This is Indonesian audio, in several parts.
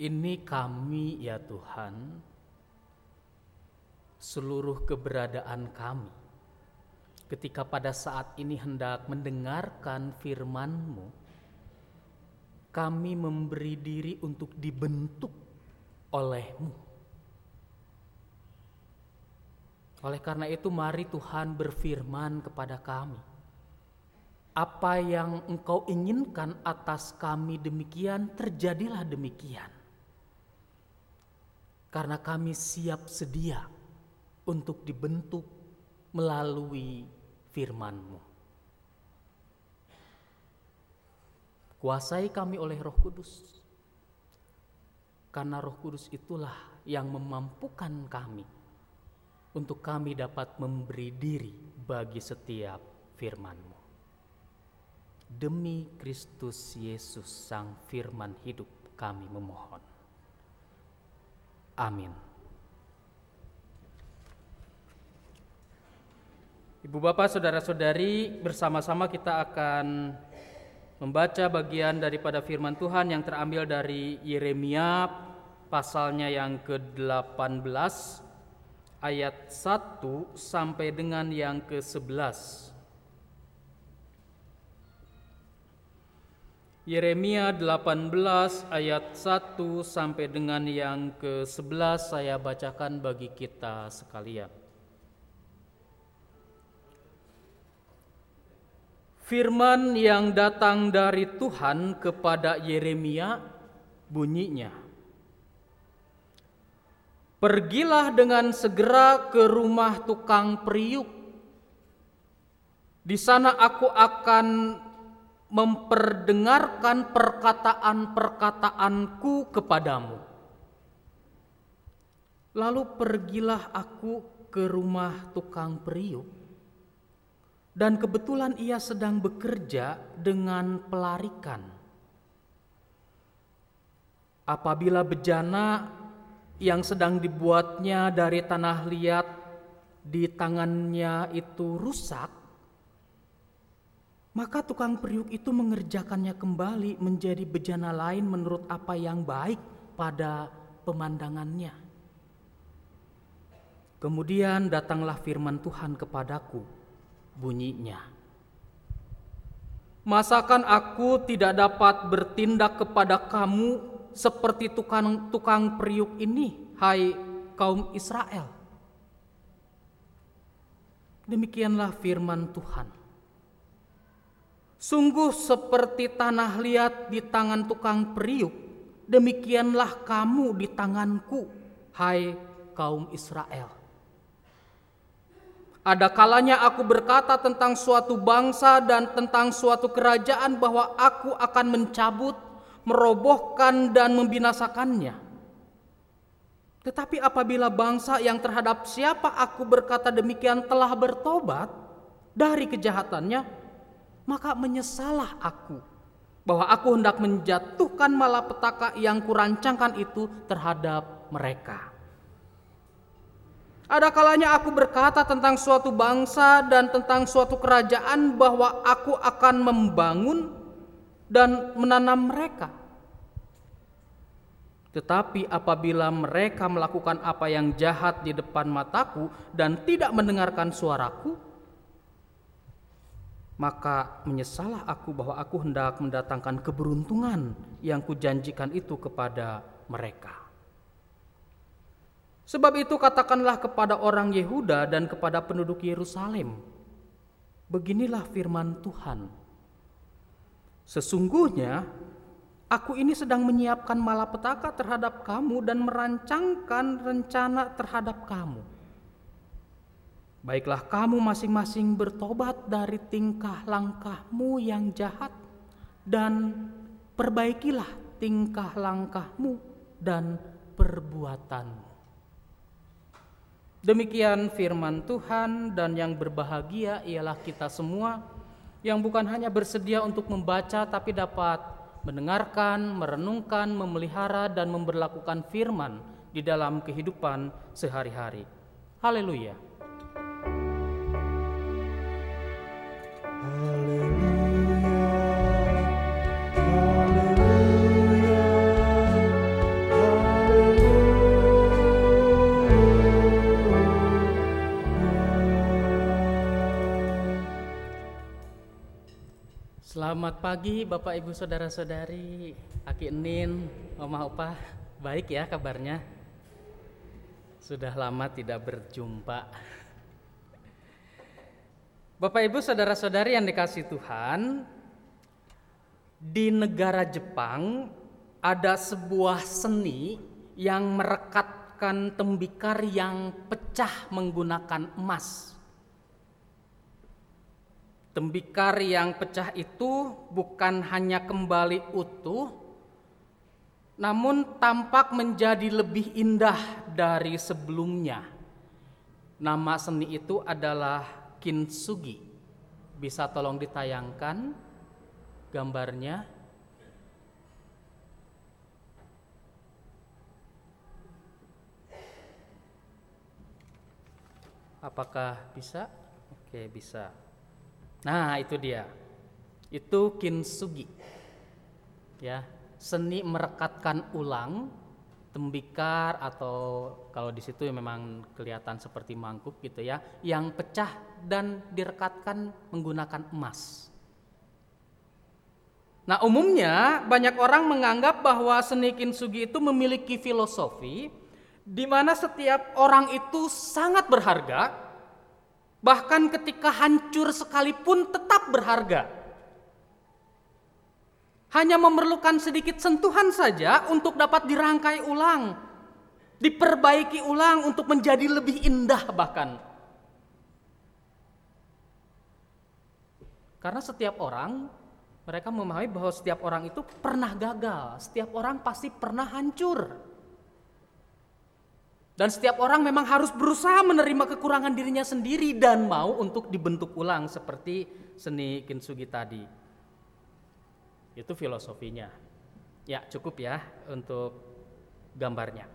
Ini kami ya Tuhan, seluruh keberadaan kami. Ketika pada saat ini hendak mendengarkan firman-Mu, kami memberi diri untuk dibentuk oleh-Mu. Oleh karena itu mari Tuhan berfirman kepada kami. Apa yang engkau inginkan atas kami demikian, terjadilah demikian karena kami siap sedia untuk dibentuk melalui firman-Mu. Kuasai kami oleh Roh Kudus, karena Roh Kudus itulah yang memampukan kami untuk kami dapat memberi diri bagi setiap firman-Mu. Demi Kristus Yesus Sang Firman hidup kami memohon. Amin. Ibu bapak saudara-saudari bersama-sama kita akan membaca bagian daripada firman Tuhan yang terambil dari Yeremia pasalnya yang ke-18 ayat 1 sampai dengan yang ke-11. Yeremia 18 ayat 1 sampai dengan yang ke-11 saya bacakan bagi kita sekalian. Firman yang datang dari Tuhan kepada Yeremia bunyinya. Pergilah dengan segera ke rumah tukang periuk. Di sana aku akan memperdengarkan perkataan-perkataanku kepadamu. Lalu pergilah aku ke rumah tukang periuk, dan kebetulan ia sedang bekerja dengan pelarikan. Apabila bejana yang sedang dibuatnya dari tanah liat di tangannya itu rusak, maka tukang periuk itu mengerjakannya kembali menjadi bejana lain menurut apa yang baik pada pemandangannya. Kemudian datanglah firman Tuhan kepadaku, bunyinya. Masakan aku tidak dapat bertindak kepada kamu seperti tukang tukang periuk ini, hai kaum Israel? Demikianlah firman Tuhan. Sungguh seperti tanah liat di tangan tukang periuk, demikianlah kamu di tanganku, hai kaum Israel. Ada kalanya aku berkata tentang suatu bangsa dan tentang suatu kerajaan bahwa aku akan mencabut, merobohkan dan membinasakannya. Tetapi apabila bangsa yang terhadap siapa aku berkata demikian telah bertobat dari kejahatannya, maka menyesalah aku bahwa aku hendak menjatuhkan malapetaka yang kurancangkan itu terhadap mereka. Ada kalanya aku berkata tentang suatu bangsa dan tentang suatu kerajaan bahwa aku akan membangun dan menanam mereka. Tetapi apabila mereka melakukan apa yang jahat di depan mataku dan tidak mendengarkan suaraku, maka menyesalah aku bahwa aku hendak mendatangkan keberuntungan yang kujanjikan itu kepada mereka. Sebab itu katakanlah kepada orang Yehuda dan kepada penduduk Yerusalem, beginilah firman Tuhan. Sesungguhnya aku ini sedang menyiapkan malapetaka terhadap kamu dan merancangkan rencana terhadap kamu Baiklah kamu masing-masing bertobat dari tingkah langkahmu yang jahat dan perbaikilah tingkah langkahmu dan perbuatanmu. Demikian firman Tuhan dan yang berbahagia ialah kita semua yang bukan hanya bersedia untuk membaca tapi dapat mendengarkan, merenungkan, memelihara dan memberlakukan firman di dalam kehidupan sehari-hari. Haleluya. Selamat pagi Bapak Ibu Saudara-saudari, Aki Enin, Oma Opa. Baik ya kabarnya? Sudah lama tidak berjumpa. Bapak Ibu Saudara-saudari yang dikasih Tuhan, di negara Jepang ada sebuah seni yang merekatkan tembikar yang pecah menggunakan emas. Tembikar yang pecah itu bukan hanya kembali utuh, namun tampak menjadi lebih indah dari sebelumnya. Nama seni itu adalah kintsugi. Bisa tolong ditayangkan gambarnya? Apakah bisa? Oke, bisa. Nah, itu dia. Itu kintsugi. Ya, seni merekatkan ulang tembikar atau kalau di situ ya memang kelihatan seperti mangkuk gitu ya, yang pecah dan direkatkan menggunakan emas. Nah, umumnya banyak orang menganggap bahwa seni kintsugi itu memiliki filosofi di mana setiap orang itu sangat berharga Bahkan ketika hancur sekalipun tetap berharga. Hanya memerlukan sedikit sentuhan saja untuk dapat dirangkai ulang, diperbaiki ulang untuk menjadi lebih indah bahkan. Karena setiap orang mereka memahami bahwa setiap orang itu pernah gagal, setiap orang pasti pernah hancur. Dan setiap orang memang harus berusaha menerima kekurangan dirinya sendiri dan mau untuk dibentuk ulang seperti seni kintsugi tadi. Itu filosofinya. Ya, cukup ya untuk gambarnya.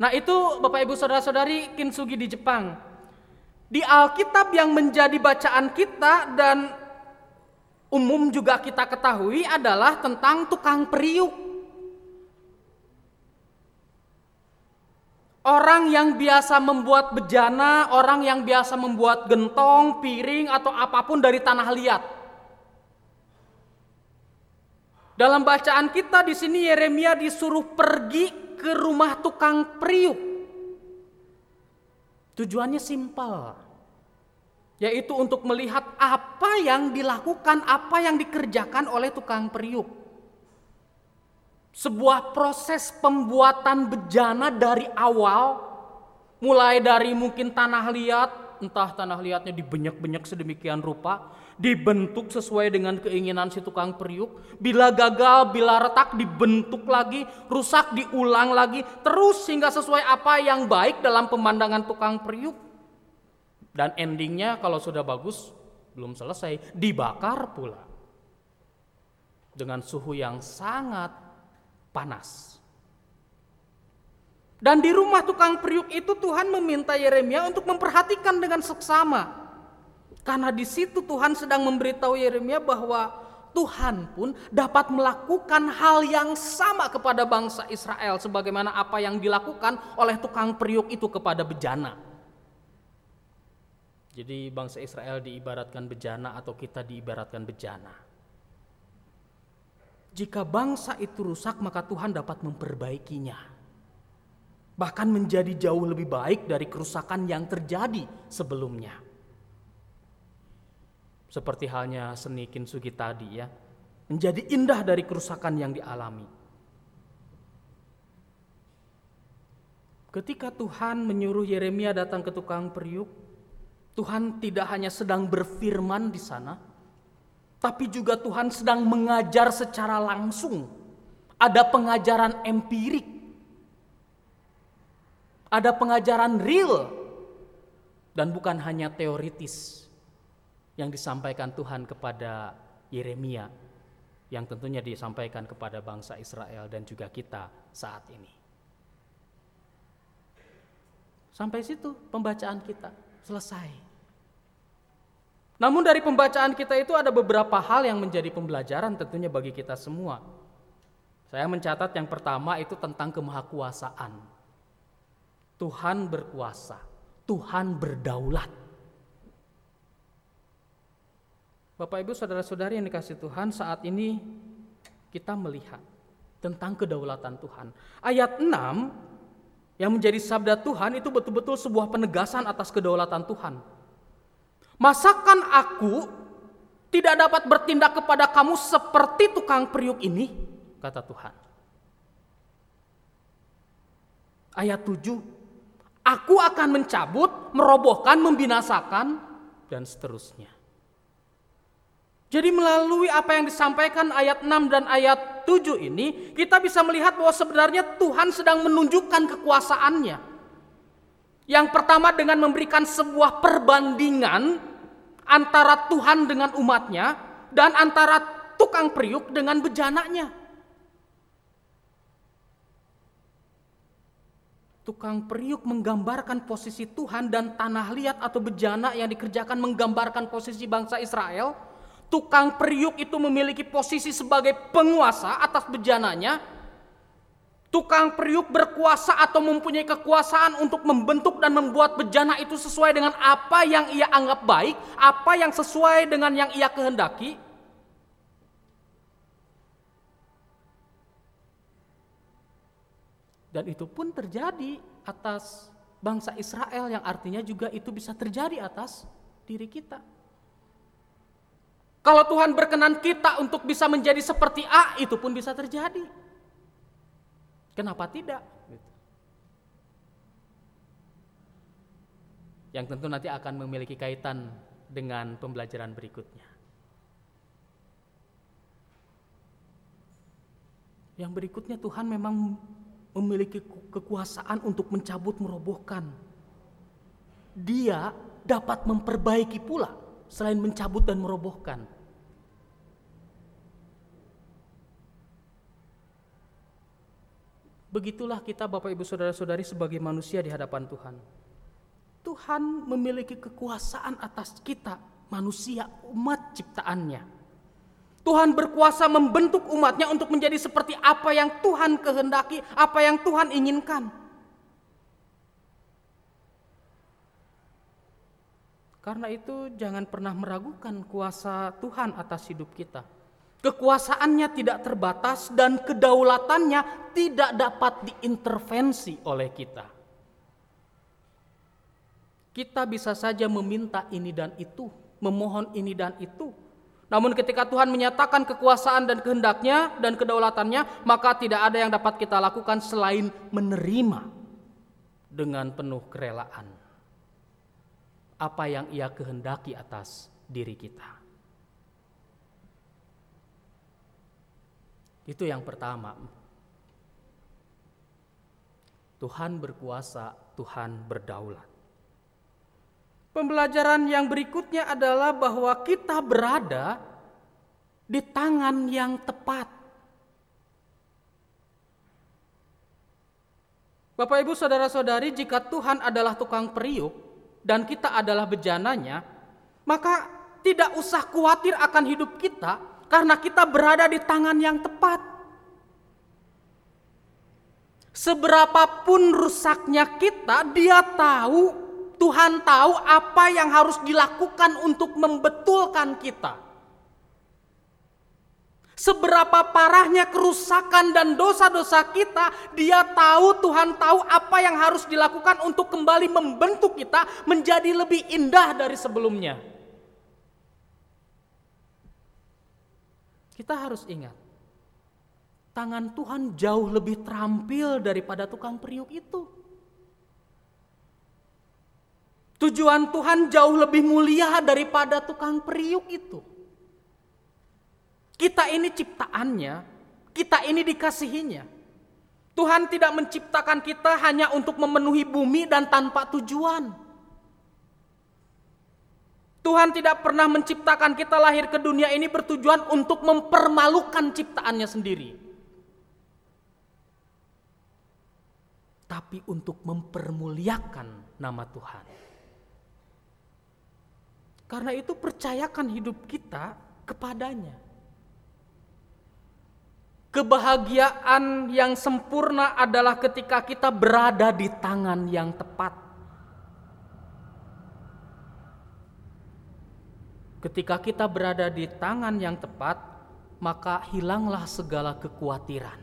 Nah, itu Bapak Ibu Saudara-saudari kintsugi di Jepang. Di Alkitab yang menjadi bacaan kita dan umum juga kita ketahui adalah tentang tukang periuk Orang yang biasa membuat bejana, orang yang biasa membuat gentong, piring, atau apa pun dari tanah liat. Dalam bacaan kita di sini Yeremia disuruh pergi ke rumah tukang periuk. Tujuannya simpel, yaitu untuk melihat apa yang dilakukan, apa yang dikerjakan oleh tukang periuk sebuah proses pembuatan bejana dari awal mulai dari mungkin tanah liat entah tanah liatnya dibenyak-benyak sedemikian rupa dibentuk sesuai dengan keinginan si tukang periuk bila gagal bila retak dibentuk lagi rusak diulang lagi terus hingga sesuai apa yang baik dalam pemandangan tukang periuk. Dan endingnya kalau sudah bagus belum selesai dibakar pula dengan suhu yang sangat panas. Dan di rumah tukang periuk itu Tuhan meminta Yeremia untuk memperhatikan dengan seksama. Karena di situ Tuhan sedang memberitahu Yeremia bahwa Tuhan pun dapat melakukan hal yang sama kepada bangsa Israel sebagaimana apa yang dilakukan oleh tukang periuk itu kepada bejana. Jadi bangsa Israel diibaratkan bejana atau kita diibaratkan bejana. Jika bangsa itu rusak, maka Tuhan dapat memperbaikinya. Bahkan menjadi jauh lebih baik dari kerusakan yang terjadi sebelumnya. Seperti halnya seni kintsugi tadi ya. Menjadi indah dari kerusakan yang dialami. Ketika Tuhan menyuruh Yeremia datang ke tukang periuk, Tuhan tidak hanya sedang berfirman di sana, tapi juga Tuhan sedang mengajar secara langsung. Ada pengajaran empirik, ada pengajaran real, dan bukan hanya teoritis yang disampaikan Tuhan kepada Yeremia, yang tentunya disampaikan kepada bangsa Israel dan juga kita saat ini. Sampai situ pembacaan kita selesai. Namun dari pembacaan kita itu ada beberapa hal yang menjadi pembelajaran tentunya bagi kita semua. Saya mencatat yang pertama itu tentang kemahakuasaan. Tuhan berkuasa, Tuhan berdaulat. Bapak Ibu saudara-saudari yang dikasih Tuhan, saat ini kita melihat tentang kedaulatan Tuhan. Ayat 6 yang menjadi sabda Tuhan itu betul-betul sebuah penegasan atas kedaulatan Tuhan. Masakan aku tidak dapat bertindak kepada kamu seperti tukang periuk ini, kata Tuhan. Ayat 7, aku akan mencabut, merobohkan, membinasakan, dan seterusnya. Jadi melalui apa yang disampaikan ayat 6 dan ayat 7 ini, kita bisa melihat bahwa sebenarnya Tuhan sedang menunjukkan kekuasaannya. Yang pertama dengan memberikan sebuah perbandingan antara Tuhan dengan umatnya dan antara tukang periuk dengan bejananya. Tukang periuk menggambarkan posisi Tuhan dan tanah liat atau bejana yang dikerjakan menggambarkan posisi bangsa Israel tukang periuk itu memiliki posisi sebagai penguasa atas bejananya, tukang periuk berkuasa atau mempunyai kekuasaan untuk membentuk dan membuat bejana itu sesuai dengan apa yang ia anggap baik, apa yang sesuai dengan yang ia kehendaki. Dan itu pun terjadi atas bangsa Israel yang artinya juga itu bisa terjadi atas diri kita. Kalau Tuhan berkenan kita untuk bisa menjadi seperti A, itu pun bisa terjadi. Kenapa tidak? Gitu. Yang tentu nanti akan memiliki kaitan dengan pembelajaran berikutnya. Yang berikutnya Tuhan memang memiliki kekuasaan untuk mencabut merobohkan. Dia dapat memperbaiki pula selain mencabut dan merobohkan. Begitulah kita Bapak Ibu Saudara-saudari sebagai manusia di hadapan Tuhan. Tuhan memiliki kekuasaan atas kita, manusia, umat ciptaannya. Tuhan berkuasa membentuk umatnya untuk menjadi seperti apa yang Tuhan kehendaki, apa yang Tuhan inginkan. Karena itu jangan pernah meragukan kuasa Tuhan atas hidup kita. Kekuasaannya tidak terbatas dan kedaulatannya tidak dapat diintervensi oleh kita. Kita bisa saja meminta ini dan itu, memohon ini dan itu. Namun ketika Tuhan menyatakan kekuasaan dan kehendaknya dan kedaulatannya, maka tidak ada yang dapat kita lakukan selain menerima dengan penuh kerelaan apa yang ia kehendaki atas diri kita. Itu yang pertama. Tuhan berkuasa, Tuhan berdaulat. Pembelajaran yang berikutnya adalah bahwa kita berada di tangan yang tepat. Bapak, ibu, saudara-saudari, jika Tuhan adalah tukang periuk, dan kita adalah bejananya, maka tidak usah khawatir akan hidup kita karena kita berada di tangan yang tepat. Seberapapun rusaknya kita, dia tahu, Tuhan tahu apa yang harus dilakukan untuk membetulkan kita. Seberapa parahnya kerusakan dan dosa-dosa kita, Dia tahu, Tuhan tahu apa yang harus dilakukan untuk kembali membentuk kita menjadi lebih indah dari sebelumnya. Kita harus ingat, tangan Tuhan jauh lebih terampil daripada tukang periuk itu. Tujuan Tuhan jauh lebih mulia daripada tukang periuk itu. Kita ini ciptaannya, kita ini dikasihinya. Tuhan tidak menciptakan kita hanya untuk memenuhi bumi dan tanpa tujuan. Tuhan tidak pernah menciptakan kita lahir ke dunia ini bertujuan untuk mempermalukan ciptaannya sendiri. Tapi untuk mempermuliakan nama Tuhan. Karena itu percayakan hidup kita kepadanya. Kebahagiaan yang sempurna adalah ketika kita berada di tangan yang tepat. Ketika kita berada di tangan yang tepat, maka hilanglah segala kekhawatiran.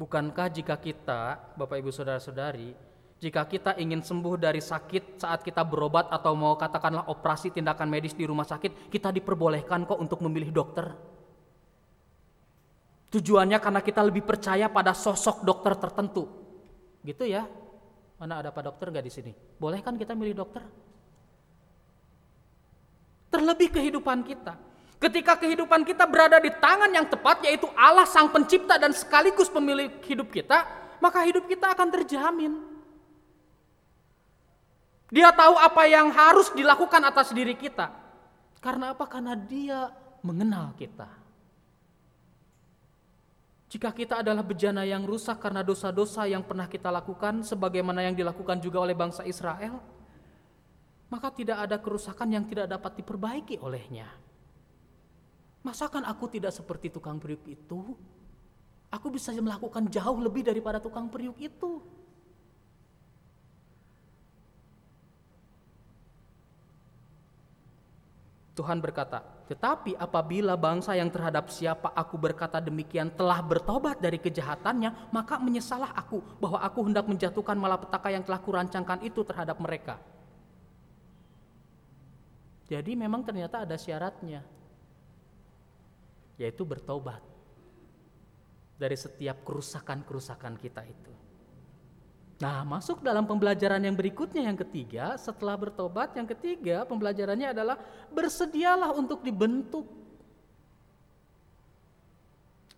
Bukankah jika kita, Bapak Ibu Saudara-saudari, jika kita ingin sembuh dari sakit saat kita berobat atau mau katakanlah operasi tindakan medis di rumah sakit, kita diperbolehkan kok untuk memilih dokter. Tujuannya karena kita lebih percaya pada sosok dokter tertentu. Gitu ya. Mana ada Pak dokter gak di sini? Boleh kan kita milih dokter? Terlebih kehidupan kita. Ketika kehidupan kita berada di tangan yang tepat, yaitu Allah Sang Pencipta dan sekaligus pemilik hidup kita, maka hidup kita akan terjamin. Dia tahu apa yang harus dilakukan atas diri kita. Karena apa? Karena dia mengenal kita. Jika kita adalah bejana yang rusak karena dosa-dosa yang pernah kita lakukan, sebagaimana yang dilakukan juga oleh bangsa Israel, maka tidak ada kerusakan yang tidak dapat diperbaiki olehnya. Masakan aku tidak seperti tukang periuk itu? Aku bisa melakukan jauh lebih daripada tukang periuk itu. Tuhan berkata, "Tetapi apabila bangsa yang terhadap siapa aku berkata demikian telah bertobat dari kejahatannya, maka menyesalah aku bahwa aku hendak menjatuhkan malapetaka yang telah kurancangkan itu terhadap mereka." Jadi memang ternyata ada syaratnya, yaitu bertobat dari setiap kerusakan-kerusakan kita itu. Nah, masuk dalam pembelajaran yang berikutnya yang ketiga, setelah bertobat yang ketiga, pembelajarannya adalah bersedialah untuk dibentuk.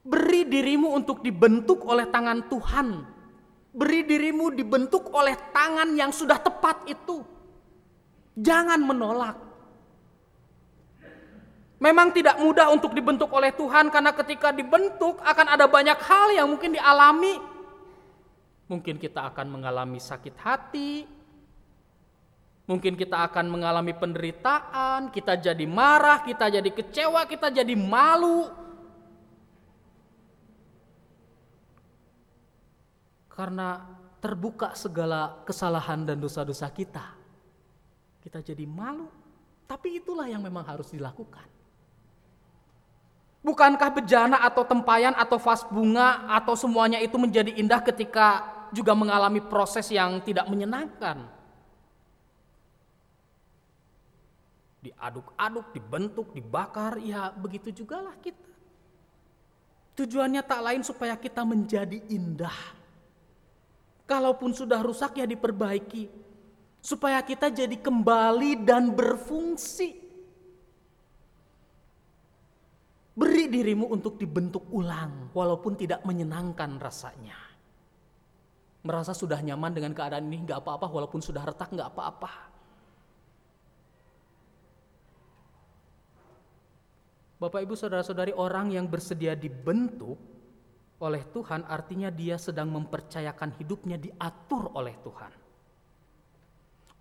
Beri dirimu untuk dibentuk oleh tangan Tuhan. Beri dirimu dibentuk oleh tangan yang sudah tepat itu. Jangan menolak. Memang tidak mudah untuk dibentuk oleh Tuhan karena ketika dibentuk akan ada banyak hal yang mungkin dialami. Mungkin kita akan mengalami sakit hati, mungkin kita akan mengalami penderitaan, kita jadi marah, kita jadi kecewa, kita jadi malu. Karena terbuka segala kesalahan dan dosa-dosa kita. Kita jadi malu, tapi itulah yang memang harus dilakukan. Bukankah bejana atau tempayan atau vas bunga atau semuanya itu menjadi indah ketika juga mengalami proses yang tidak menyenangkan? Diaduk-aduk, dibentuk, dibakar, ya begitu juga lah kita. Tujuannya tak lain supaya kita menjadi indah. Kalaupun sudah rusak ya diperbaiki. Supaya kita jadi kembali dan berfungsi. Beri dirimu untuk dibentuk ulang, walaupun tidak menyenangkan rasanya. Merasa sudah nyaman dengan keadaan ini, nggak apa-apa, walaupun sudah retak, nggak apa-apa. Bapak, ibu, saudara-saudari, orang yang bersedia dibentuk oleh Tuhan, artinya dia sedang mempercayakan hidupnya diatur oleh Tuhan.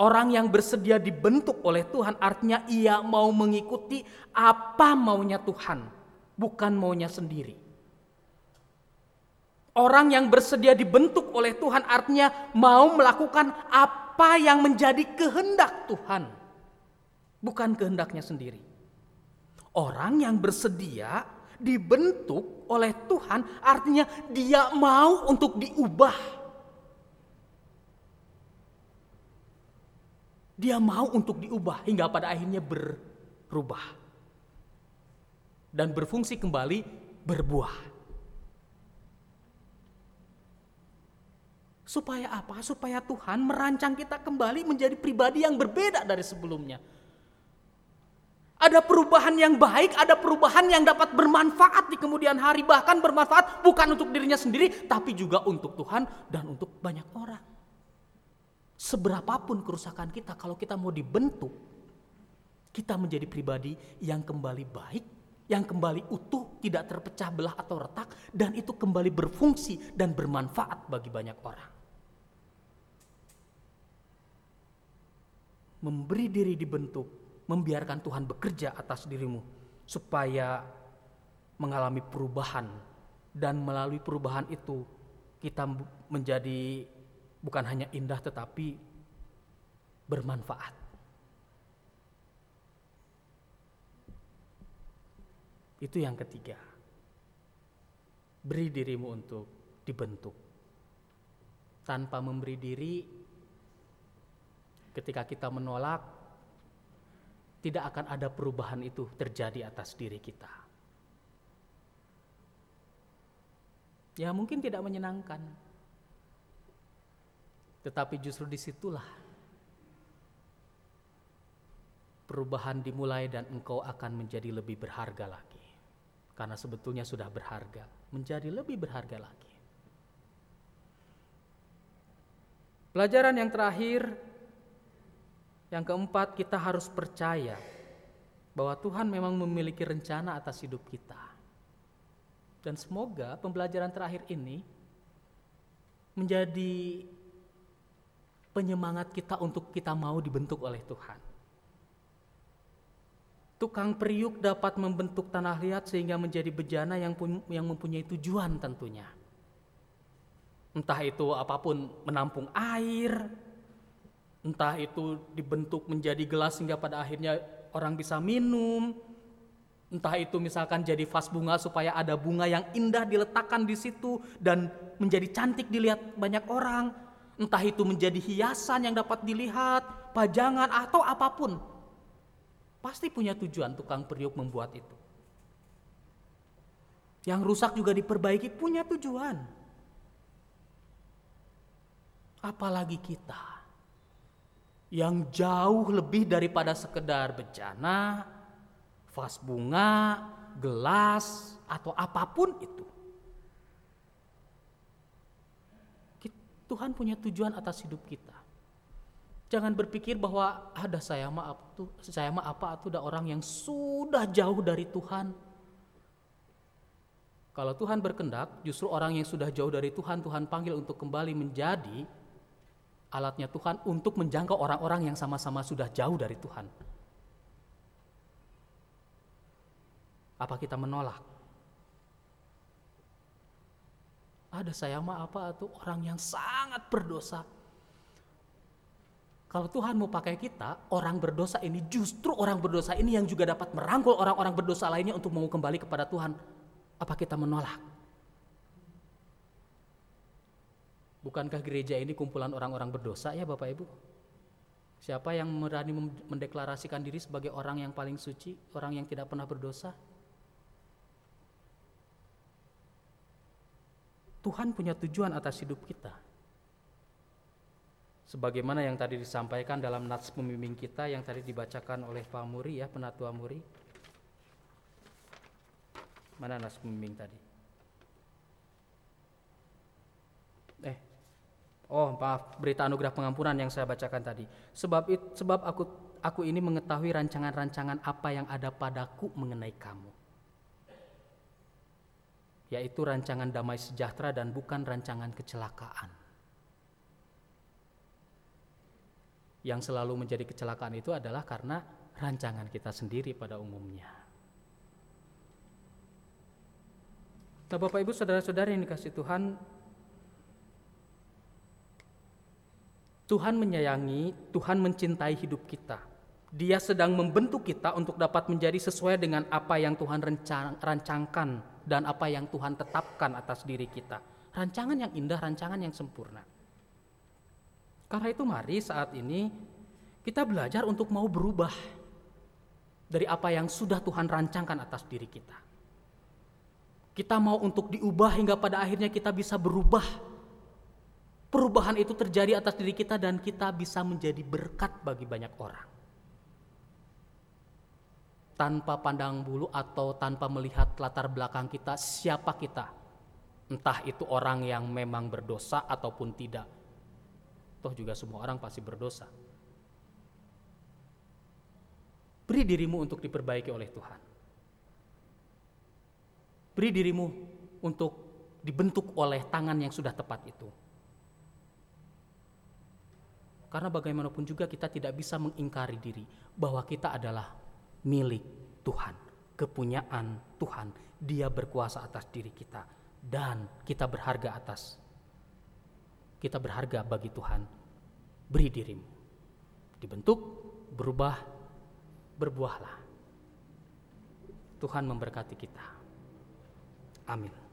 Orang yang bersedia dibentuk oleh Tuhan, artinya ia mau mengikuti apa maunya Tuhan bukan maunya sendiri. Orang yang bersedia dibentuk oleh Tuhan artinya mau melakukan apa yang menjadi kehendak Tuhan, bukan kehendaknya sendiri. Orang yang bersedia dibentuk oleh Tuhan artinya dia mau untuk diubah. Dia mau untuk diubah hingga pada akhirnya berubah dan berfungsi kembali berbuah. Supaya apa? Supaya Tuhan merancang kita kembali menjadi pribadi yang berbeda dari sebelumnya. Ada perubahan yang baik, ada perubahan yang dapat bermanfaat di kemudian hari, bahkan bermanfaat bukan untuk dirinya sendiri, tapi juga untuk Tuhan dan untuk banyak orang. Seberapapun kerusakan kita, kalau kita mau dibentuk, kita menjadi pribadi yang kembali baik, yang kembali utuh, tidak terpecah belah atau retak, dan itu kembali berfungsi dan bermanfaat bagi banyak orang. Memberi diri dibentuk, membiarkan Tuhan bekerja atas dirimu, supaya mengalami perubahan, dan melalui perubahan itu kita menjadi bukan hanya indah tetapi bermanfaat. Itu yang ketiga. Beri dirimu untuk dibentuk. Tanpa memberi diri, ketika kita menolak, tidak akan ada perubahan itu terjadi atas diri kita. Ya mungkin tidak menyenangkan, tetapi justru di situlah perubahan dimulai dan engkau akan menjadi lebih berharga lagi. Karena sebetulnya sudah berharga, menjadi lebih berharga lagi. Pelajaran yang terakhir, yang keempat, kita harus percaya bahwa Tuhan memang memiliki rencana atas hidup kita. Dan semoga pembelajaran terakhir ini menjadi penyemangat kita untuk kita mau dibentuk oleh Tuhan. Tukang periuk dapat membentuk tanah liat sehingga menjadi bejana yang, yang mempunyai tujuan tentunya. Entah itu apa pun menampung air, entah itu dibentuk menjadi gelas sehingga pada akhirnya orang bisa minum, entah itu misalkan jadi vas bunga supaya ada bunga yang indah diletakkan di situ dan menjadi cantik dilihat banyak orang, entah itu menjadi hiasan yang dapat dilihat, pajangan atau apa pun. Pasti punya tujuan tukang periuk membuat itu. Yang rusak juga diperbaiki punya tujuan. Apalagi kita yang jauh lebih daripada sekedar bejana, vas bunga, gelas, atau apa pun itu. Tuhan punya tujuan atas hidup kita. Jangan berpikir bahwa ada saya mah apa tuh, saya mah apa tuh ada orang yang sudah jauh dari Tuhan. Kalau Tuhan berkendak, justru orang yang sudah jauh dari Tuhan, Tuhan panggil untuk kembali menjadi alatnya Tuhan untuk menjangkau orang-orang yang sama-sama sudah jauh dari Tuhan. Apa kita menolak? Ada saya mah apa tuh orang yang sangat berdosa, kalau Tuhan mau pakai kita, orang berdosa ini justru orang berdosa ini yang juga dapat merangkul orang-orang berdosa lainnya untuk mau kembali kepada Tuhan. Apa kita menolak? Bukankah gereja ini kumpulan orang-orang berdosa ya Bapak Ibu? Siapa yang berani mendeklarasikan diri sebagai orang yang paling suci, orang yang tidak pernah berdosa? Tuhan punya tujuan atas hidup kita sebagaimana yang tadi disampaikan dalam nats pembimbing kita yang tadi dibacakan oleh Pak Muri ya, penatua Muri. Mana nats pembimbing tadi? Eh, oh maaf, berita anugerah pengampunan yang saya bacakan tadi. Sebab it, sebab aku aku ini mengetahui rancangan-rancangan apa yang ada padaku mengenai kamu. Yaitu rancangan damai sejahtera dan bukan rancangan kecelakaan. Yang selalu menjadi kecelakaan itu adalah karena rancangan kita sendiri pada umumnya. Nah, Bapak Ibu, saudara-saudari yang dikasih Tuhan, Tuhan menyayangi, Tuhan mencintai hidup kita. Dia sedang membentuk kita untuk dapat menjadi sesuai dengan apa yang Tuhan rancangkan dan apa yang Tuhan tetapkan atas diri kita. Rancangan yang indah, rancangan yang sempurna. Karena itu mari saat ini kita belajar untuk mau berubah dari apa yang sudah Tuhan rancangkan atas diri kita. Kita mau untuk diubah hingga pada akhirnya kita bisa berubah. Perubahan itu terjadi atas diri kita dan kita bisa menjadi berkat bagi banyak orang. Tanpa pandang bulu atau tanpa melihat latar belakang kita, siapa kita. Entah itu orang yang memang berdosa ataupun tidak Toh juga semua orang pasti berdosa. Beri dirimu untuk diperbaiki oleh Tuhan. Beri dirimu untuk dibentuk oleh tangan yang sudah tepat itu. Karena bagaimanapun juga kita tidak bisa mengingkari diri bahwa kita adalah milik Tuhan, kepunyaan Tuhan. Dia berkuasa atas diri kita dan kita berharga atas kita berharga bagi Tuhan. Beri dirimu. Dibentuk, berubah, berbuahlah. Tuhan memberkati kita. Amin.